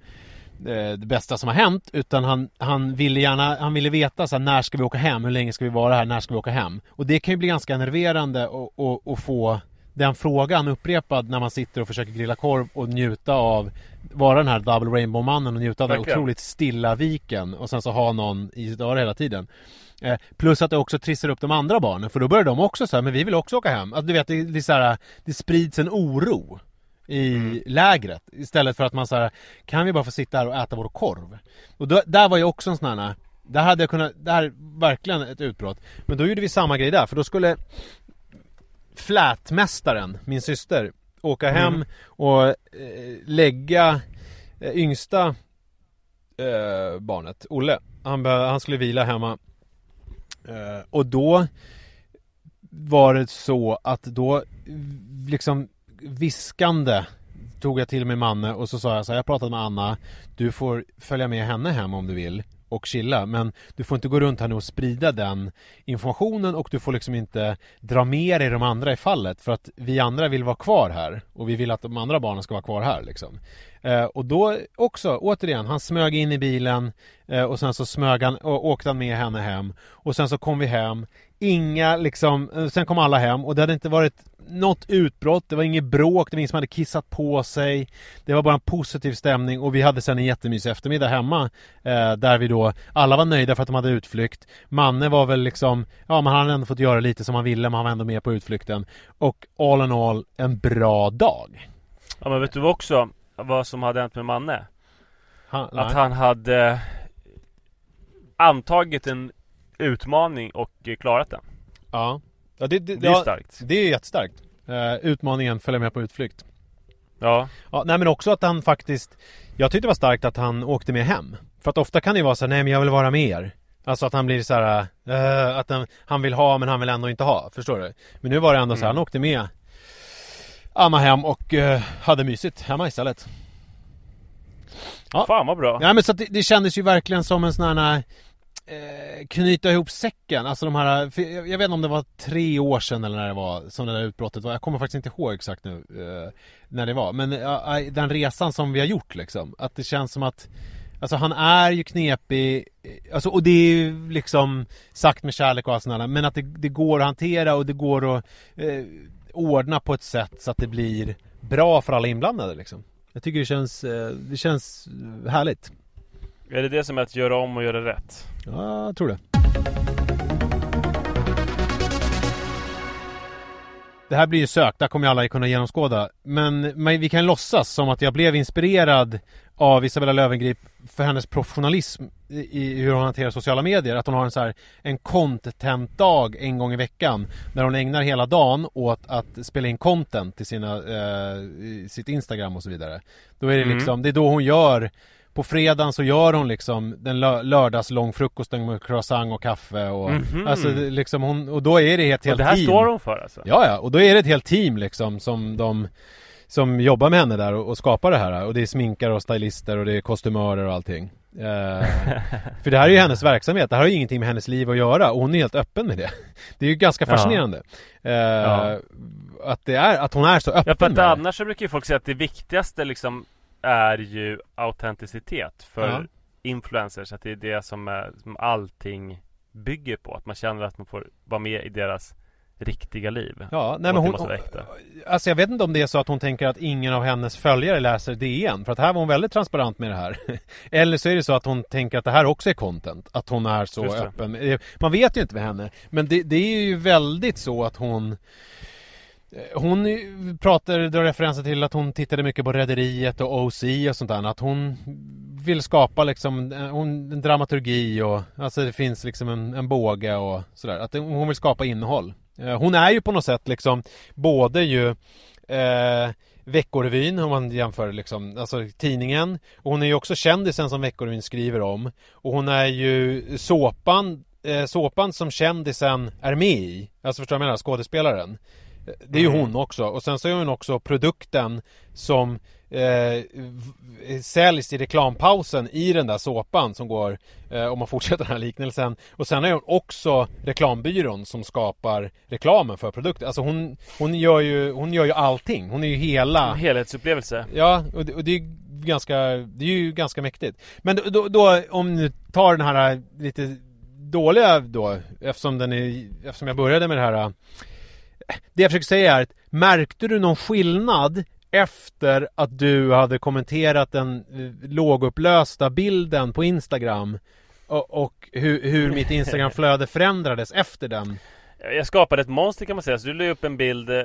B: eh, det bästa som har hänt. Utan han, han ville gärna, han ville veta så här, när ska vi åka hem? Hur länge ska vi vara här? När ska vi åka hem? Och det kan ju bli ganska enerverande och, och, och få den frågan upprepad när man sitter och försöker grilla korv och njuta av vara den här Double Rainbow-mannen och njuta av den otroligt stilla viken och sen så ha någon i sitt öra hela tiden. Eh, plus att det också trissar upp de andra barnen för då börjar de också så här, men vi vill också åka hem. Alltså, du vet, det, det, så här, det sprids en oro i lägret istället för att man här, kan vi bara få sitta här och äta vår korv? Och då, där var ju också en sån här, där hade jag kunnat, det här är verkligen ett utbrott. Men då gjorde vi samma grej där, för då skulle flätmästaren, min syster, åka hem och eh, lägga eh, yngsta eh, barnet, Olle. Han, han skulle vila hemma. Eh, och då var det så att då liksom viskande tog jag till mig Manne och så sa jag så här, jag pratade med Anna, du får följa med henne hem om du vill och chilla. Men du får inte gå runt här nu och sprida den informationen och du får liksom inte dra med dig de andra i fallet. För att vi andra vill vara kvar här och vi vill att de andra barnen ska vara kvar här liksom. Eh, och då också, återigen, han smög in i bilen eh, och sen så smög han och åkte han med henne hem. Och sen så kom vi hem Inga liksom, eh, sen kom alla hem och det hade inte varit något utbrott, det var inget bråk, det var ingen som hade kissat på sig. Det var bara en positiv stämning och vi hade sen en jättemysig eftermiddag hemma eh, Där vi då, alla var nöjda för att de hade utflykt. Manne var väl liksom, ja men han hade ändå fått göra lite som han ville men han var ändå med på utflykten. Och all in all, en bra dag.
A: Ja men vet du också vad som hade hänt med Manne?
B: han,
A: Att han hade antagit en utmaning och eh, klarat den.
B: Ja, ja det, det,
A: Det är
B: ja,
A: starkt.
B: Det är jättestarkt eh, Utmaningen följa med på utflykt
A: Ja.
B: Ja, nej men också att han faktiskt Jag tyckte det var starkt att han åkte med hem För att ofta kan det ju vara så här, nej men jag vill vara med er Alltså att han blir så här, eh, att han, han vill ha men han vill ändå inte ha, förstår du? Men nu var det ändå så här, han åkte med Anna hem och eh, hade mysigt hemma istället Ja.
A: Fan vad bra.
B: Ja men så att det, det kändes ju verkligen som en sån här eh, knyta ihop säcken, alltså de här, jag, jag vet inte om det var tre år sedan eller när det var som det där utbrottet var, jag kommer faktiskt inte ihåg exakt nu eh, när det var, men eh, den resan som vi har gjort liksom, att det känns som att Alltså han är ju knepig, eh, alltså, och det är ju liksom sagt med kärlek och allt sånt där, men att det, det går att hantera och det går att eh, ordna på ett sätt så att det blir bra för alla inblandade liksom. Jag tycker det känns, eh, det känns härligt.
A: Är det det som är att göra om och göra rätt?
B: Ja, jag tror det. det här blir ju sökt, där kommer ju alla kunna genomskåda. Men, men vi kan låtsas som att jag blev inspirerad av Isabella Löwengrip för hennes professionalism i, hur hon hanterar sociala medier. Att hon har en så här, en content-dag en gång i veckan. Där hon ägnar hela dagen åt att spela in content till sina, eh, sitt Instagram och så vidare. Då är det
A: Mm.
B: liksom, det är då hon gör på fredagen så gör hon liksom den lö- lördagslångfrukosten med croissant och kaffe och
A: Mhm.
B: alltså det, liksom hon, och då är det ett
A: Och
B: helt
A: det här
B: team.
A: står hon för alltså?
B: Ja, ja, och då är det ett helt team liksom som de som jobbar med henne där och, och skapar det här och det är sminkare och stylister och det är kostymörer och allting. Eh, för det här är ju hennes verksamhet, det här har ju ingenting med hennes liv att göra och hon är helt öppen med det. Det är ju ganska
A: Ja.
B: fascinerande. Eh,
A: Ja.
B: Att det är, att hon är så öppen
A: Ja för att
B: med det.
A: annars så brukar ju folk säga att det viktigaste liksom är ju autenticitet för
B: Ja.
A: influencers. Att det är det som, är, som allting bygger på. Att man känner att man får vara med i deras riktiga liv.
B: Ja, nej men hon,
A: äkta.
B: Alltså jag vet inte om det är så att hon tänker att ingen av hennes följare läser DN. För att här var hon väldigt transparent med det här. Eller så är det så att hon tänker att det här också är content. Att hon är så öppen. Eh, Man vet ju inte med henne. Men det, det är ju väldigt så att hon Eh, hon pratar, drar referenser till att hon tittade mycket på Rederiet och OC och sånt där. Att hon vill skapa liksom eh, hon, en dramaturgi och alltså det finns liksom en, en båge och sådär. Att hon vill skapa innehåll. Eh, hon är ju på något sätt liksom både ju eh, Veckorevyn om man jämför liksom, alltså tidningen. Och hon är ju också kändisen som Veckorevyn skriver om. Och hon är ju såpan, eh, såpan som kändisen är med i. Alltså förstår du vad jag menar? Skådespelaren. Det är ju hon också. Och sen så är hon också produkten som eh, säljs i reklampausen i den där såpan som går, eh, om man fortsätter den här liknelsen. Och sen är hon också reklambyrån som skapar reklamen för produkten. Alltså hon, hon, gör ju, hon gör ju allting. Hon är ju hela...
A: En helhetsupplevelse.
B: Ja, och det, och det är ganska, det är ju ganska mäktigt. Men då, då, då om du tar den här lite dåliga då, eftersom den är, eftersom jag började med det här. Det jag försöker säga är att märkte du någon skillnad efter att du hade kommenterat den eh, lågupplösta bilden på Instagram och, och hur, hur mitt Instagramflöde förändrades efter den?
A: Jag skapade ett monster kan man säga. Så du la upp en bild eh,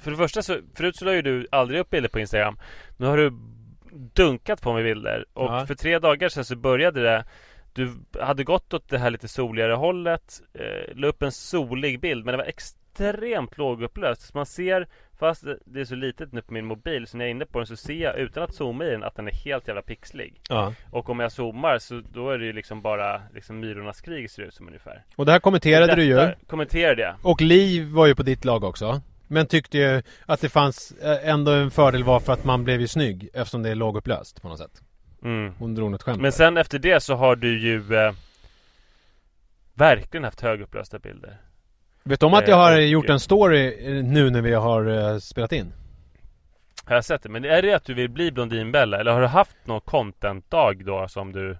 A: För det första så Förut så la ju du aldrig upp bilder på Instagram Nu har du dunkat på mig bilder Och
B: Ja.
A: för tre dagar sedan så började det Du hade gått åt det här lite soligare hållet eh, La upp en solig bild Men det var extremt lågupplöst så Man ser Fast det- är så litet nu på min mobil Så när jag är inne på den så ser jag utan att zooma i den Att den är helt jävla pixlig
B: Ja.
A: Och om jag zoomar så då är det ju liksom bara Liksom Myrornas krig ser det ut som ungefär
B: Och det här kommenterade du ju.
A: Kommenterade jag
B: Och Liv var ju på ditt lag också. Men tyckte ju att det fanns eh, ändå en fördel var för att man blev ju snygg eftersom det är lågupplöst på något sätt.
A: Mm.
B: Hon drog något skämt.
A: Men sen efter det så har du ju eh, Verkligen haft högupplösta bilder
B: Vet du om att jag har
A: och-
B: gjort en story eh, nu när vi har eh, spelat in?
A: Har jag sett det? Men är det att du vill bli Blondinbella? Eller har du haft någon content-dag då som du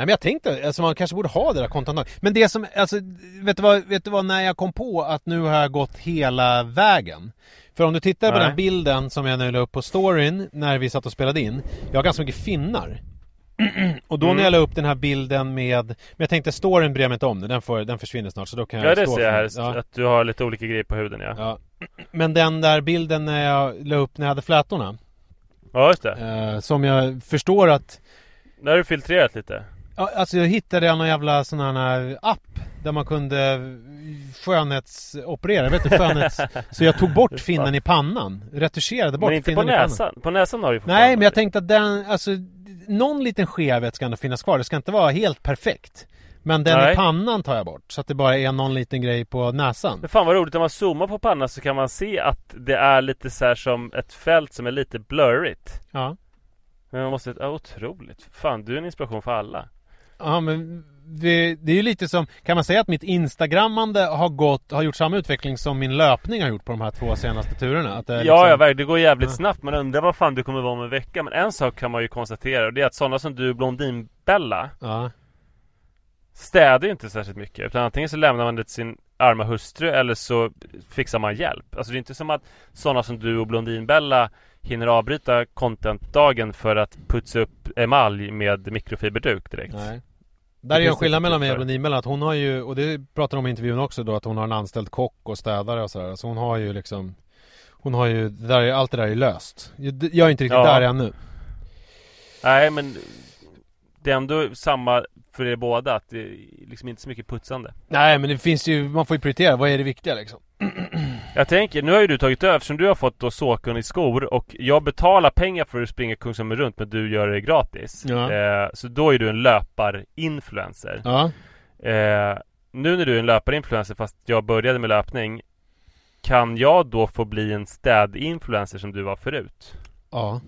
B: men jag tänkte, alltså man kanske borde ha det där kontot. Men det som, alltså vet du, vad, vet du vad, när jag kom på att nu har jag gått hela vägen. För om du tittar på
A: Nej.
B: den här bilden som jag nu la upp på storyn när vi satt och spelade in. Jag har ganska mycket finnar. och då
A: Mm.
B: när jag la upp den här bilden med, men jag tänkte storyn bryr jag mig inte om, den, får, den försvinner snart så då kan jag
A: Ja det ser jag här.
B: Ja.
A: att du har lite olika grejer på huden ja
B: Ja. Men den där bilden när jag la upp när jag hade flätorna.
A: Ja just det,
B: Eh, som jag förstår att
A: där har du filtrerat lite
B: Ja, alltså jag hittade jag någon jävla sån här app Där man kunde skönhetsoperera, jag vet inte skönhets... Så jag tog bort finnen i pannan Retuscherade bort
A: Men inte
B: finnen
A: på
B: i pannan.
A: näsan, på näsan har du ju
B: Nej men jag tänkte att den, alltså Någon liten skevhet ska ändå finnas kvar, det ska inte vara helt perfekt Men den
A: Nej.
B: i pannan tar jag bort Så att det bara är någon liten grej på näsan.
A: Men fan vad roligt, om man zoomar på pannan så kan man se att det är lite så här som ett fält som är lite blurrigt.
B: Ja.
A: Men man måste, ja, otroligt. Fan du är en inspiration för alla
B: Ja men det, det är ju lite som, kan man säga att mitt instagrammande har gått, har gjort samma utveckling som min löpning har gjort på de här två senaste turerna? Att det är
A: Ja,
B: liksom-
A: ja, verkligen. Det går jävligt
B: Ja.
A: snabbt. Man undrar vad fan du kommer vara om en vecka. Men en sak kan man ju konstatera och det är att sådana som du, Blondinbella,
B: Ja,
A: städar ju inte särskilt mycket. Utan antingen så lämnar man det till sin arma hustru eller så fixar man hjälp. Alltså det är inte som att sådana som du och Blondinbella hinner avbryta contentdagen för att putsa upp emalj med mikrofiberduk direkt.
B: nej Där är en skillnad mellan mig och. Blondinbella att hon har ju, och det pratar de om i intervjun också då, att hon har en anställd kock och städare och sådär. Så hon har ju liksom Hon har ju, det där, är- allt det där är löst. Jag jag är inte riktigt
A: Ja.
B: där ännu.
A: Nej men Det är ändå samma för er båda att det är liksom inte så mycket putsande
B: Nej men det finns ju, man får ju prioritera, vad är det viktiga liksom?
A: Jag tänker, nu har ju du tagit över eftersom du har fått då Såkon i skor och jag betalar pengar för att springa Kungsholmen runt men du gör det gratis.
B: Ja.
A: Eh, så då är du en löparinfluencer.
B: Ja.
A: Eh, nu när du är en löparinfluencer fast jag började med löpning Kan jag då få bli en städinfluencer som du var förut?
B: Ja.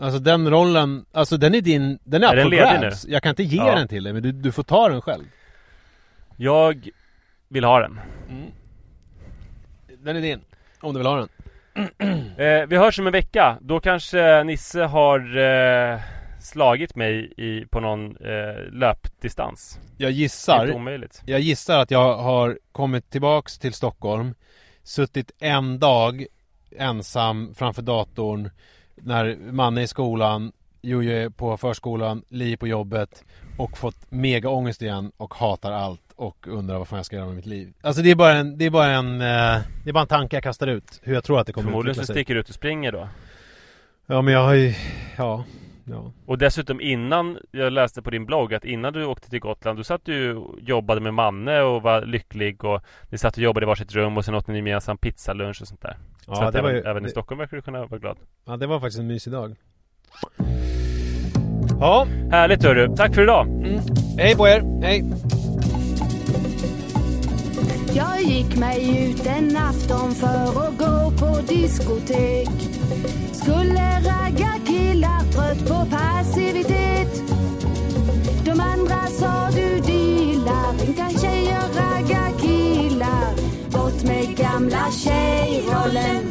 B: Alltså den rollen, alltså den är din, den är,
A: Är
B: up
A: den
B: for
A: ledig nu?
B: Jag kan inte ge
A: Ja.
B: den till dig men du, du får ta den själv.
A: Jag vill ha den.
B: Den är din. Om du vill ha den.
A: Eh, vi hörs om en vecka. Då kanske Nisse har eh, slagit mig i, på någon eh, löpdistans.
B: Jag gissar,
A: inte omöjligt.
B: jag gissar att jag har kommit tillbaks till Stockholm Suttit en dag ensam framför datorn När Manne är i skolan Jojo är på förskolan, Li på jobbet Och fått mega ångest igen och hatar allt och undrar vad fan jag ska göra med mitt liv. Alltså det är bara en, det är bara en, eh, det är bara en tanke jag kastar ut Hur jag tror att det kommer
A: Förmodligen
B: utveckla
A: så
B: sig.
A: sticker du ut och springer då.
B: Ja men jag har ju, ja, ja
A: Och dessutom innan, jag läste på din blogg att innan du åkte till Gotland, du satt du och jobbade med Manne och var lycklig och ni satt och jobbade i varsitt rum och sen åt ni gemensam pizzalunch och sånt där.
B: Ja,
A: så att
B: det var
A: även,
B: ju-
A: även i Stockholm verkar du kunna vara glad.
B: Ja det var faktiskt en mysig dag Ja,
A: Härligt hörru, tack för idag!
B: hej på er, hej!
D: Jag gick mig ut en afton för att gå på diskotek. Skulle ragga killar trött på passivitet. De andra sa du dealar, inte tjejer ragga killar. Bort med gamla tjejrollen,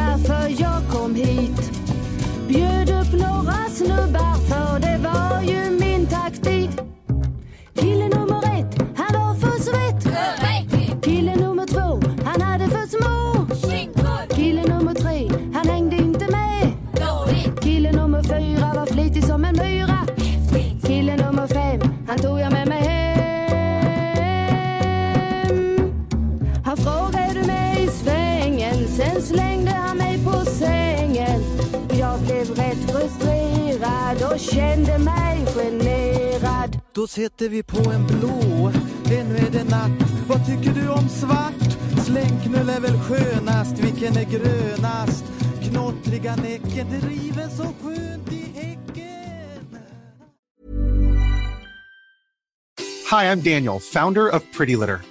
D: sen slängde han mig på sängen. Jag blev rätt frustrerad och kände mig generad.
E: Då sätter vi på en blå, ännu är det natt. Vad tycker du om svart? Slängknull är väl skönast, vilken är grönast? Knottriga näcken, det river så skönt i häcken.
F: Hi, I'm Daniel, founder of Pretty Litter.